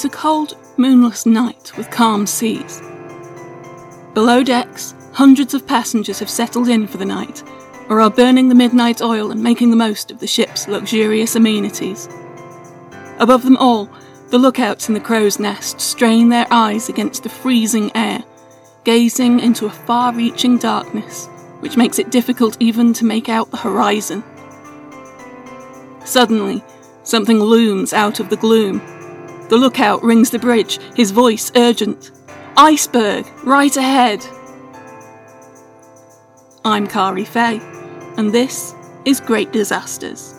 It's a cold, moonless night with calm seas. Below decks, hundreds of passengers have settled in for the night, or are burning the midnight oil and making the most of the ship's luxurious amenities. Above them all, the lookouts in the crow's nest strain their eyes against the freezing air, gazing into a far reaching darkness which makes it difficult even to make out the horizon. Suddenly, something looms out of the gloom. The lookout rings the bridge, his voice urgent. Iceberg, right ahead! I'm Kari Fay, and this is Great Disasters.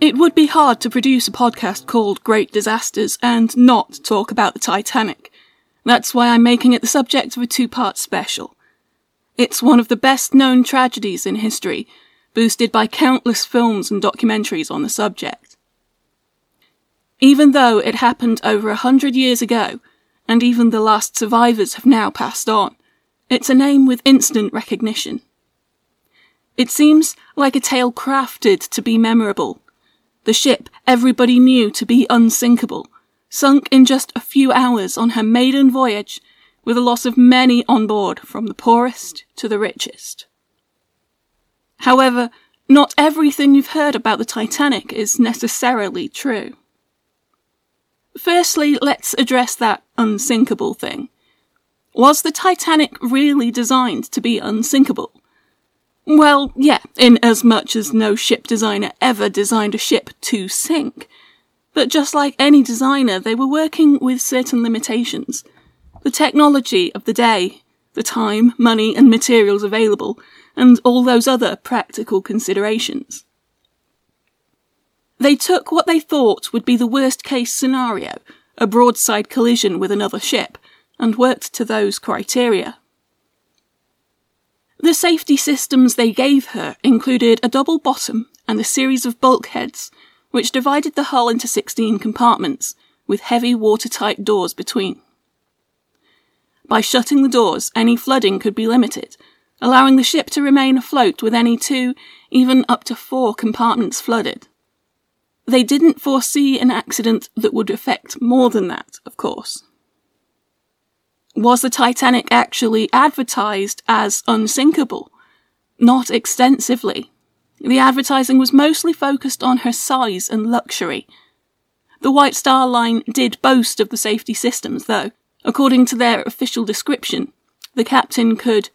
It would be hard to produce a podcast called Great Disasters and not talk about the Titanic. That's why I'm making it the subject of a two part special. It's one of the best known tragedies in history, boosted by countless films and documentaries on the subject. Even though it happened over a hundred years ago, and even the last survivors have now passed on, it's a name with instant recognition. It seems like a tale crafted to be memorable, the ship everybody knew to be unsinkable, sunk in just a few hours on her maiden voyage, with the loss of many on board from the poorest to the richest. However, not everything you've heard about the Titanic is necessarily true. Firstly, let's address that unsinkable thing. Was the Titanic really designed to be unsinkable? Well, yeah, in as much as no ship designer ever designed a ship to sink. But just like any designer, they were working with certain limitations. The technology of the day, the time, money, and materials available, and all those other practical considerations. They took what they thought would be the worst case scenario, a broadside collision with another ship, and worked to those criteria. The safety systems they gave her included a double bottom and a series of bulkheads, which divided the hull into 16 compartments, with heavy watertight doors between. By shutting the doors, any flooding could be limited, allowing the ship to remain afloat with any two, even up to four compartments flooded. They didn't foresee an accident that would affect more than that, of course. Was the Titanic actually advertised as unsinkable? Not extensively. The advertising was mostly focused on her size and luxury. The White Star Line did boast of the safety systems, though. According to their official description, the captain could,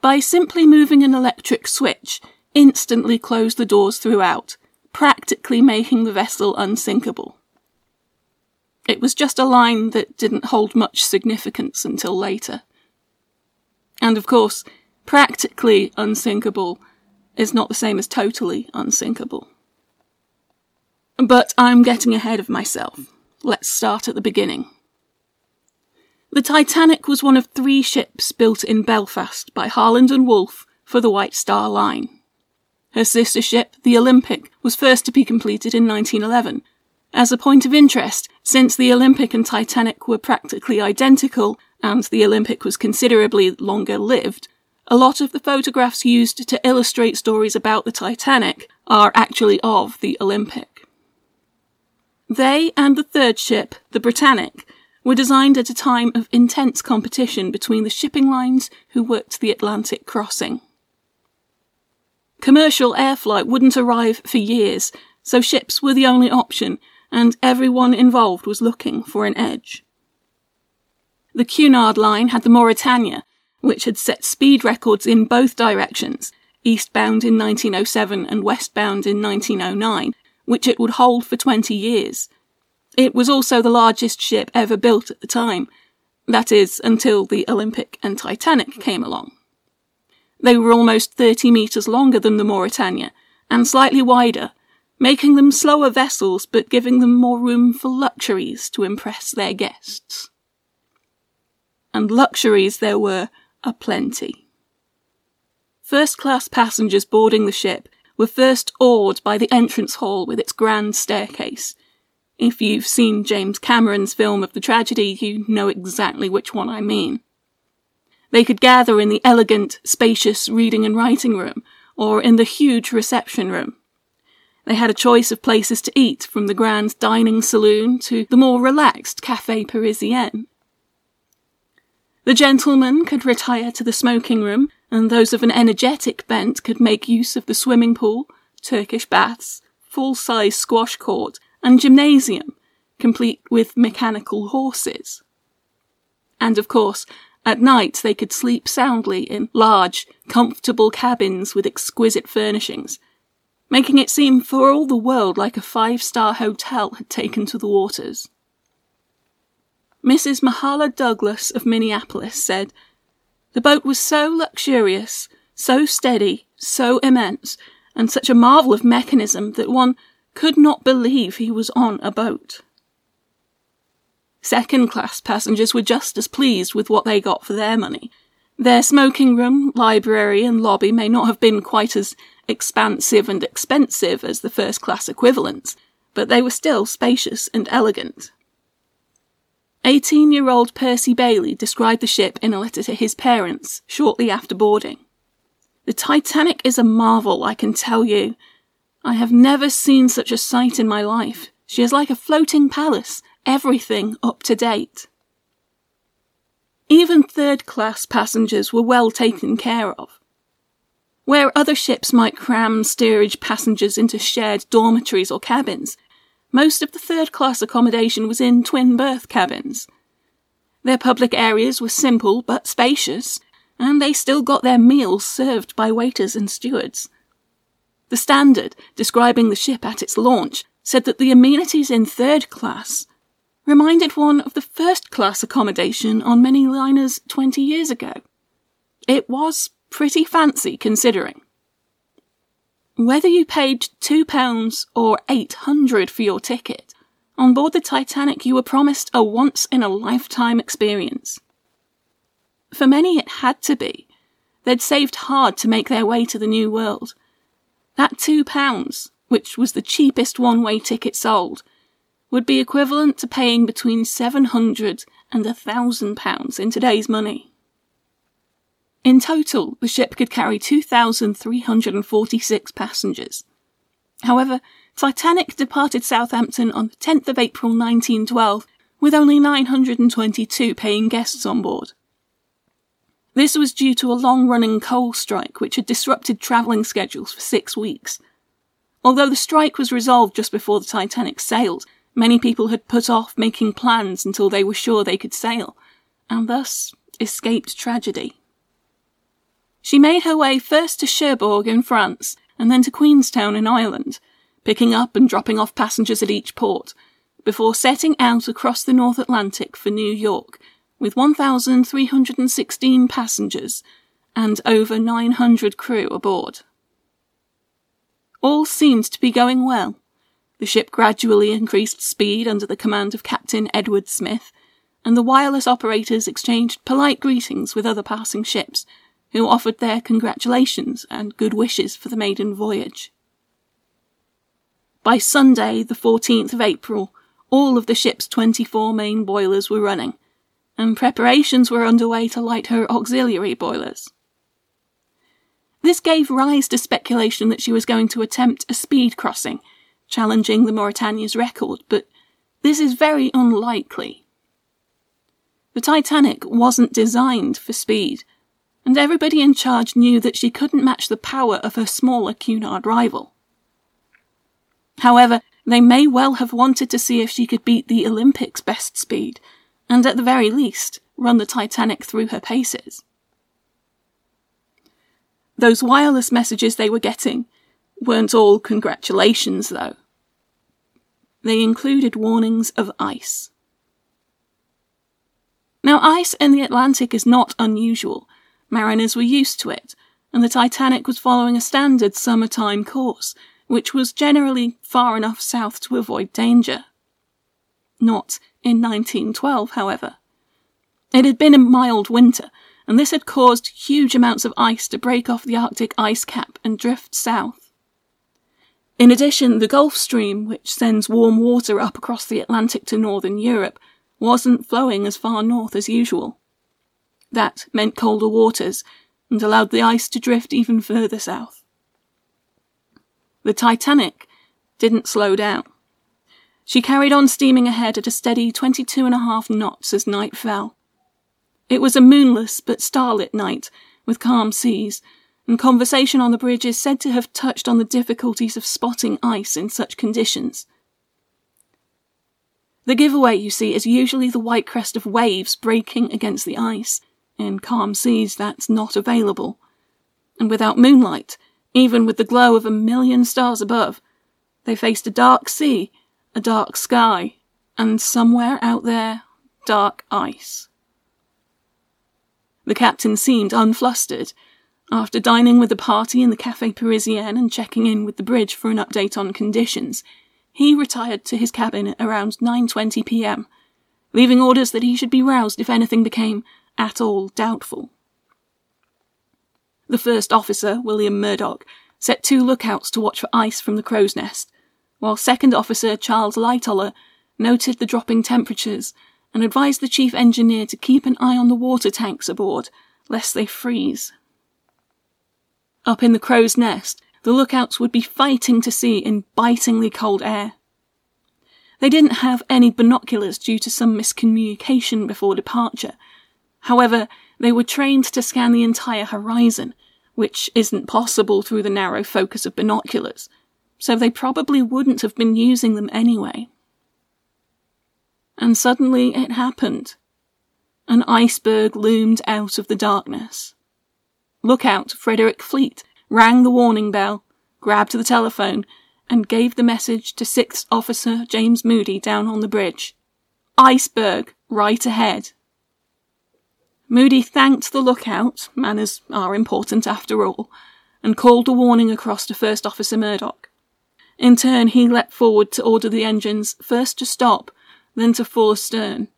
by simply moving an electric switch, instantly close the doors throughout, practically making the vessel unsinkable. It was just a line that didn't hold much significance until later. And of course, practically unsinkable is not the same as totally unsinkable. But I'm getting ahead of myself. Let's start at the beginning. The Titanic was one of three ships built in Belfast by Harland and Wolff for the White Star Line. Her sister ship, the Olympic, was first to be completed in 1911 as a point of interest, since the Olympic and Titanic were practically identical, and the Olympic was considerably longer lived, a lot of the photographs used to illustrate stories about the Titanic are actually of the Olympic. They and the third ship, the Britannic, were designed at a time of intense competition between the shipping lines who worked the Atlantic crossing. Commercial air flight wouldn't arrive for years, so ships were the only option, and everyone involved was looking for an edge. The Cunard line had the Mauretania, which had set speed records in both directions, eastbound in 1907 and westbound in 1909, which it would hold for 20 years. It was also the largest ship ever built at the time, that is, until the Olympic and Titanic came along. They were almost 30 metres longer than the Mauretania, and slightly wider, making them slower vessels but giving them more room for luxuries to impress their guests. And luxuries there were aplenty. First class passengers boarding the ship were first awed by the entrance hall with its grand staircase. If you've seen James Cameron's film of the tragedy, you know exactly which one I mean. They could gather in the elegant, spacious reading and writing room, or in the huge reception room. They had a choice of places to eat, from the grand dining saloon to the more relaxed Café Parisien. The gentlemen could retire to the smoking room, and those of an energetic bent could make use of the swimming pool, Turkish baths, full size squash court, and gymnasium, complete with mechanical horses. And of course, at night they could sleep soundly in large, comfortable cabins with exquisite furnishings, making it seem for all the world like a five star hotel had taken to the waters. Mrs. Mahala Douglas of Minneapolis said, The boat was so luxurious, so steady, so immense, and such a marvel of mechanism that one could not believe he was on a boat. Second class passengers were just as pleased with what they got for their money. Their smoking room, library, and lobby may not have been quite as expansive and expensive as the first class equivalents, but they were still spacious and elegant. 18 year old Percy Bailey described the ship in a letter to his parents shortly after boarding. The Titanic is a marvel, I can tell you. I have never seen such a sight in my life. She is like a floating palace, everything up to date. Even third class passengers were well taken care of. Where other ships might cram steerage passengers into shared dormitories or cabins, most of the third class accommodation was in twin berth cabins. Their public areas were simple but spacious, and they still got their meals served by waiters and stewards. The Standard, describing the ship at its launch, said that the amenities in third class reminded one of the first class accommodation on many liners 20 years ago. It was pretty fancy considering. Whether you paid £2 or 800 for your ticket, on board the Titanic you were promised a once in a lifetime experience. For many it had to be. They'd saved hard to make their way to the New World. That £2, which was the cheapest one way ticket sold, would be equivalent to paying between 700 and £1,000 in today's money. In total, the ship could carry 2,346 passengers. However, Titanic departed Southampton on the 10th of April 1912 with only 922 paying guests on board. This was due to a long running coal strike which had disrupted travelling schedules for six weeks. Although the strike was resolved just before the Titanic sailed, many people had put off making plans until they were sure they could sail, and thus escaped tragedy. She made her way first to Cherbourg in France, and then to Queenstown in Ireland, picking up and dropping off passengers at each port, before setting out across the North Atlantic for New York, with 1,316 passengers and over 900 crew aboard. All seemed to be going well. The ship gradually increased speed under the command of Captain Edward Smith, and the wireless operators exchanged polite greetings with other passing ships who offered their congratulations and good wishes for the maiden voyage. By Sunday, the 14th of April, all of the ship's 24 main boilers were running, and preparations were underway to light her auxiliary boilers. This gave rise to speculation that she was going to attempt a speed crossing, challenging the Mauretania's record, but this is very unlikely. The Titanic wasn't designed for speed, and everybody in charge knew that she couldn't match the power of her smaller Cunard rival. However, they may well have wanted to see if she could beat the Olympics' best speed, and at the very least, run the Titanic through her paces. Those wireless messages they were getting weren't all congratulations, though. They included warnings of ice. Now, ice in the Atlantic is not unusual, Mariners were used to it, and the Titanic was following a standard summertime course, which was generally far enough south to avoid danger. Not in 1912, however. It had been a mild winter, and this had caused huge amounts of ice to break off the Arctic ice cap and drift south. In addition, the Gulf Stream, which sends warm water up across the Atlantic to northern Europe, wasn't flowing as far north as usual. That meant colder waters and allowed the ice to drift even further south. The Titanic didn't slow down. She carried on steaming ahead at a steady twenty-two and a half knots as night fell. It was a moonless but starlit night, with calm seas, and conversation on the bridge is said to have touched on the difficulties of spotting ice in such conditions. The giveaway, you see, is usually the white crest of waves breaking against the ice. In calm seas, that's not available. And without moonlight, even with the glow of a million stars above, they faced a dark sea, a dark sky, and somewhere out there, dark ice. The captain seemed unflustered. After dining with the party in the Cafe Parisien and checking in with the bridge for an update on conditions, he retired to his cabin at around 9:20 p.m., leaving orders that he should be roused if anything became at all doubtful. The first officer, William Murdoch, set two lookouts to watch for ice from the crow's nest, while second officer Charles Lightoller noted the dropping temperatures and advised the chief engineer to keep an eye on the water tanks aboard, lest they freeze. Up in the crow's nest, the lookouts would be fighting to see in bitingly cold air. They didn't have any binoculars due to some miscommunication before departure. However, they were trained to scan the entire horizon, which isn't possible through the narrow focus of binoculars, so they probably wouldn't have been using them anyway. And suddenly it happened. An iceberg loomed out of the darkness. Lookout Frederick Fleet rang the warning bell, grabbed the telephone, and gave the message to Sixth Officer James Moody down on the bridge. Iceberg, right ahead. Moody thanked the lookout, manners are important after all, and called a warning across to First Officer Murdoch. In turn, he leapt forward to order the engines first to stop, then to fall astern,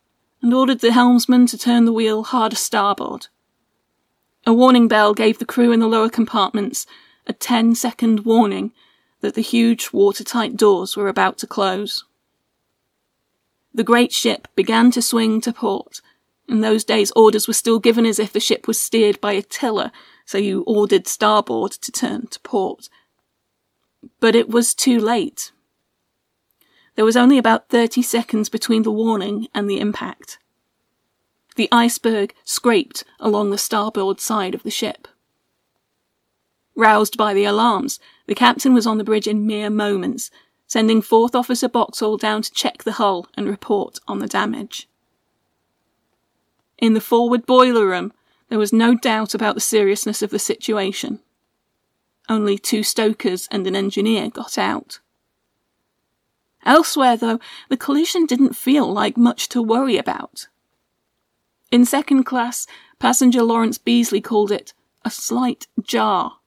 and ordered the helmsman to turn the wheel hard starboard. A warning bell gave the crew in the lower compartments a ten second warning that the huge watertight doors were about to close. The great ship began to swing to port. In those days, orders were still given as if the ship was steered by a tiller, so you ordered starboard to turn to port. But it was too late. There was only about 30 seconds between the warning and the impact. The iceberg scraped along the starboard side of the ship. Roused by the alarms, the captain was on the bridge in mere moments, sending Fourth Officer Boxall down to check the hull and report on the damage. In the forward boiler room, there was no doubt about the seriousness of the situation. Only two stokers and an engineer got out. Elsewhere, though, the collision didn't feel like much to worry about. In second class, passenger Lawrence Beesley called it a slight jar.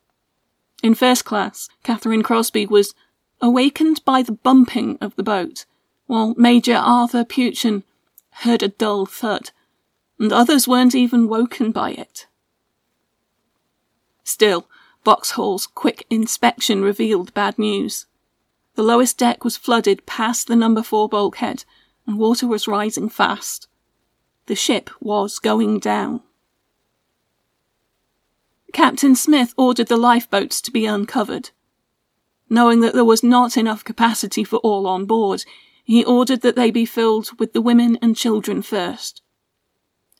In first class, Catherine Crosby was awakened by the bumping of the boat, while Major Arthur Peuchen heard a dull thud, and others weren't even woken by it. Still, Boxall's quick inspection revealed bad news. The lowest deck was flooded past the number four bulkhead, and water was rising fast. The ship was going down. Captain Smith ordered the lifeboats to be uncovered. Knowing that there was not enough capacity for all on board, he ordered that they be filled with the women and children first.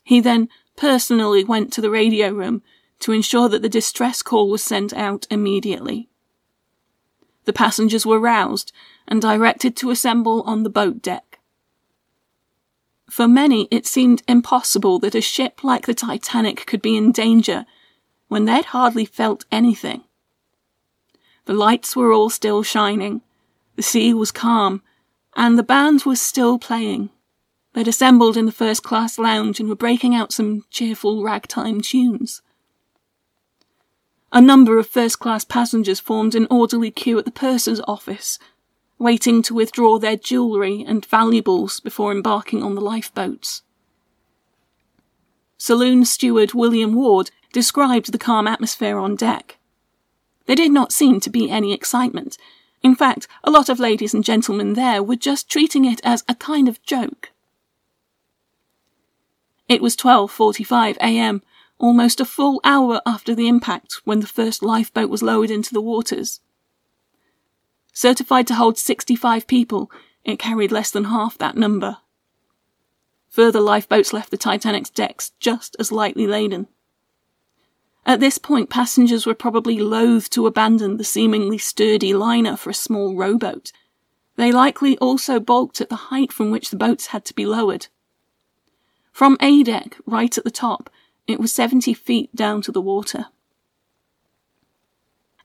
He then personally went to the radio room to ensure that the distress call was sent out immediately. The passengers were roused and directed to assemble on the boat deck. For many, it seemed impossible that a ship like the Titanic could be in danger when they'd hardly felt anything. The lights were all still shining, the sea was calm, and the band was still playing. They'd assembled in the first class lounge and were breaking out some cheerful ragtime tunes. A number of first class passengers formed an orderly queue at the purser's office waiting to withdraw their jewellery and valuables before embarking on the lifeboats. Saloon steward William Ward described the calm atmosphere on deck. There did not seem to be any excitement. In fact, a lot of ladies and gentlemen there were just treating it as a kind of joke. It was 12:45 a.m., almost a full hour after the impact when the first lifeboat was lowered into the waters. Certified to hold 65 people, it carried less than half that number. Further lifeboats left the Titanic's decks just as lightly laden. At this point, passengers were probably loath to abandon the seemingly sturdy liner for a small rowboat. They likely also balked at the height from which the boats had to be lowered. From A deck, right at the top, it was 70 feet down to the water.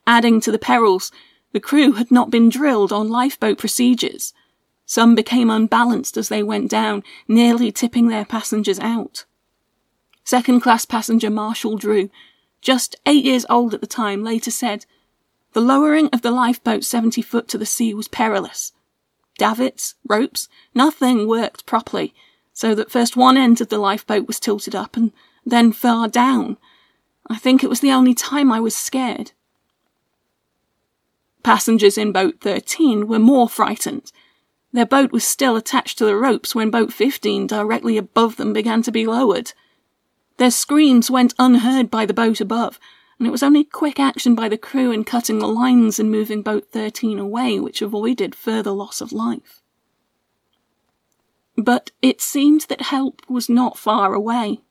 Adding to the perils, the crew had not been drilled on lifeboat procedures. Some became unbalanced as they went down, nearly tipping their passengers out. Second class passenger Marshall Drew, just eight years old at the time, later said, The lowering of the lifeboat 70 foot to the sea was perilous. Davits, ropes, nothing worked properly, so that first one end of the lifeboat was tilted up and then far down. I think it was the only time I was scared. Passengers in boat 13 were more frightened. Their boat was still attached to the ropes when boat 15 directly above them began to be lowered. Their screams went unheard by the boat above, and it was only quick action by the crew in cutting the lines and moving boat 13 away which avoided further loss of life. But it seemed that help was not far away.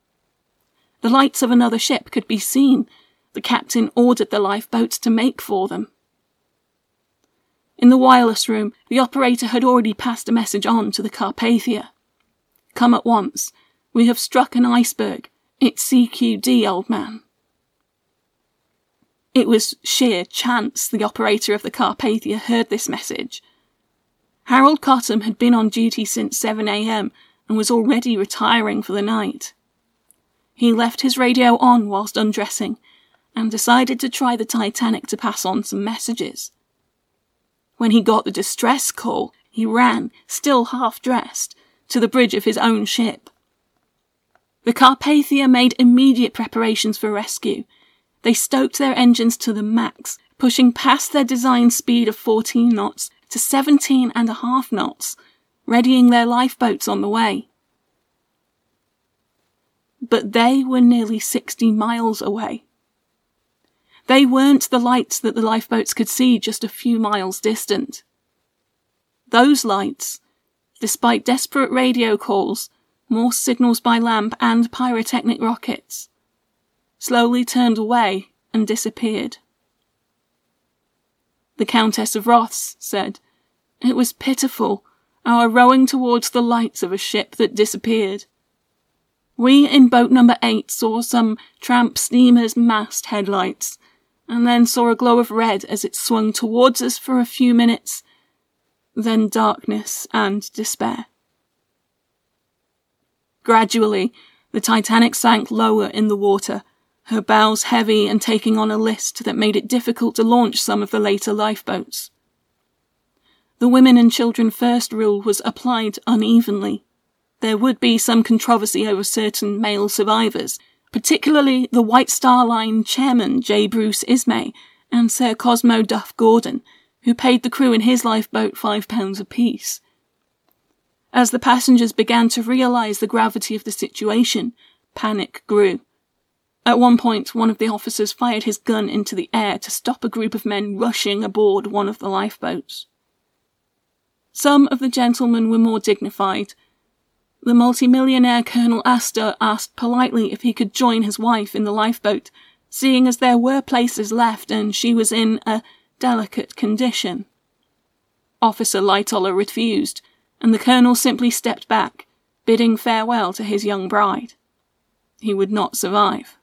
The lights of another ship could be seen. The captain ordered the lifeboats to make for them. In the wireless room, the operator had already passed a message on to the Carpathia. Come at once. We have struck an iceberg. It's CQD, old man. It was sheer chance the operator of the Carpathia heard this message. Harold Cottam had been on duty since 7am and was already retiring for the night. He left his radio on whilst undressing and decided to try the Titanic to pass on some messages. When he got the distress call, he ran, still half dressed, to the bridge of his own ship. The Carpathia made immediate preparations for rescue. They stoked their engines to the max, pushing past their design speed of 14 knots to 17 and a half knots, readying their lifeboats on the way but they were nearly 60 miles away. They weren't the lights that the lifeboats could see just a few miles distant. Those lights, despite desperate radio calls, Morse signals by lamp, and pyrotechnic rockets, slowly turned away and disappeared. The Countess of Rothes said, It was pitiful, our rowing towards the lights of a ship that disappeared. We in boat number eight saw some tramp steamer's mast headlights, and then saw a glow of red as it swung towards us for a few minutes, then darkness and despair. Gradually, the Titanic sank lower in the water, her bows heavy and taking on a list that made it difficult to launch some of the later lifeboats. The women and children first rule was applied unevenly, there would be some controversy over certain male survivors, particularly the White Star Line chairman J. Bruce Ismay and Sir Cosmo Duff Gordon, who paid the crew in his lifeboat five pounds apiece. As the passengers began to realize the gravity of the situation, panic grew. At one point, one of the officers fired his gun into the air to stop a group of men rushing aboard one of the lifeboats. Some of the gentlemen were more dignified, the multimillionaire Colonel Astor asked politely if he could join his wife in the lifeboat, seeing as there were places left and she was in a delicate condition. Officer Lightoller refused, and the colonel simply stepped back, bidding farewell to his young bride. He would not survive.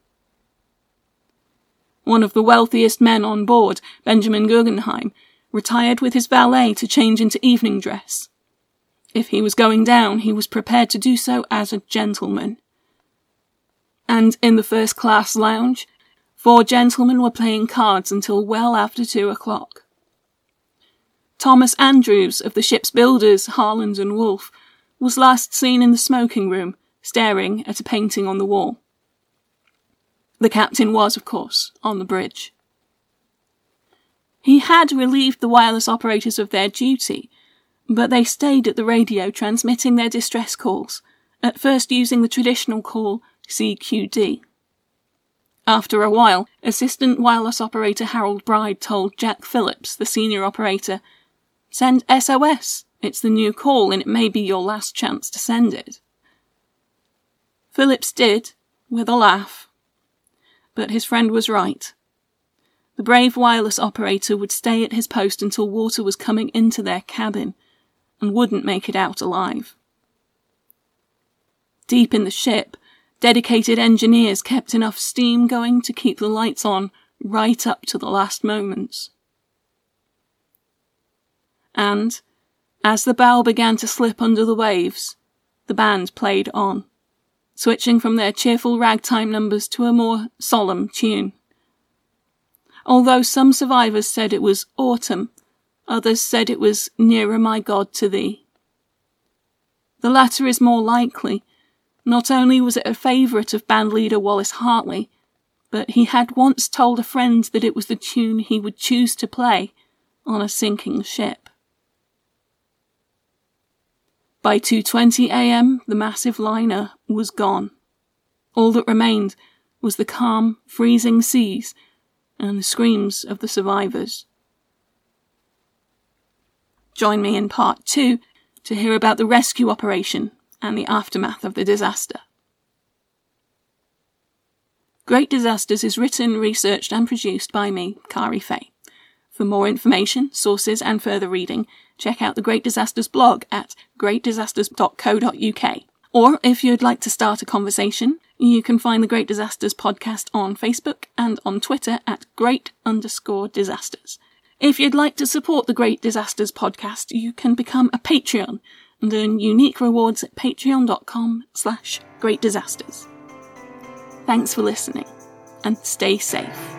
One of the wealthiest men on board, Benjamin Guggenheim, retired with his valet to change into evening dress. If he was going down, he was prepared to do so as a gentleman. And in the first class lounge, four gentlemen were playing cards until well after two o'clock. Thomas Andrews of the ship's builders, Harland and Wolff, was last seen in the smoking room, staring at a painting on the wall. The captain was, of course, on the bridge. He had relieved the wireless operators of their duty but they stayed at the radio transmitting their distress calls, at first using the traditional call CQD. After a while, Assistant Wireless Operator Harold Bride told Jack Phillips, the senior operator, Send SOS. It's the new call and it may be your last chance to send it. Phillips did, with a laugh. But his friend was right. The brave wireless operator would stay at his post until water was coming into their cabin and wouldn't make it out alive. Deep in the ship, Dedicated engineers kept enough steam going to keep the lights on right up to the last moments. And, as the bow began to slip under the waves, the band played on, switching from their cheerful ragtime numbers to a more solemn tune. Although some survivors said it was autumn, others said it was nearer my God to thee. The latter is more likely, not only was it a favourite of bandleader Wallace Hartley, but he had once told a friend that it was the tune he would choose to play on a sinking ship. By 2:20 a.m., the massive liner was gone. All that remained was the calm, freezing seas and the screams of the survivors. Join me in part 2 to hear about the rescue operation and the aftermath of the disaster. Great Disasters is written, researched, and produced by me, Kari Fay. For more information, sources, and further reading, check out the Great Disasters blog at greatdisasters.co.uk. Or if you'd like to start a conversation, you can find the Great Disasters podcast on Facebook and on Twitter at great underscore disasters. If you'd like to support the Great Disasters podcast, you can become a Patreon and earn unique rewards at patreon.com slash greatdisasters. Thanks for listening, and stay safe.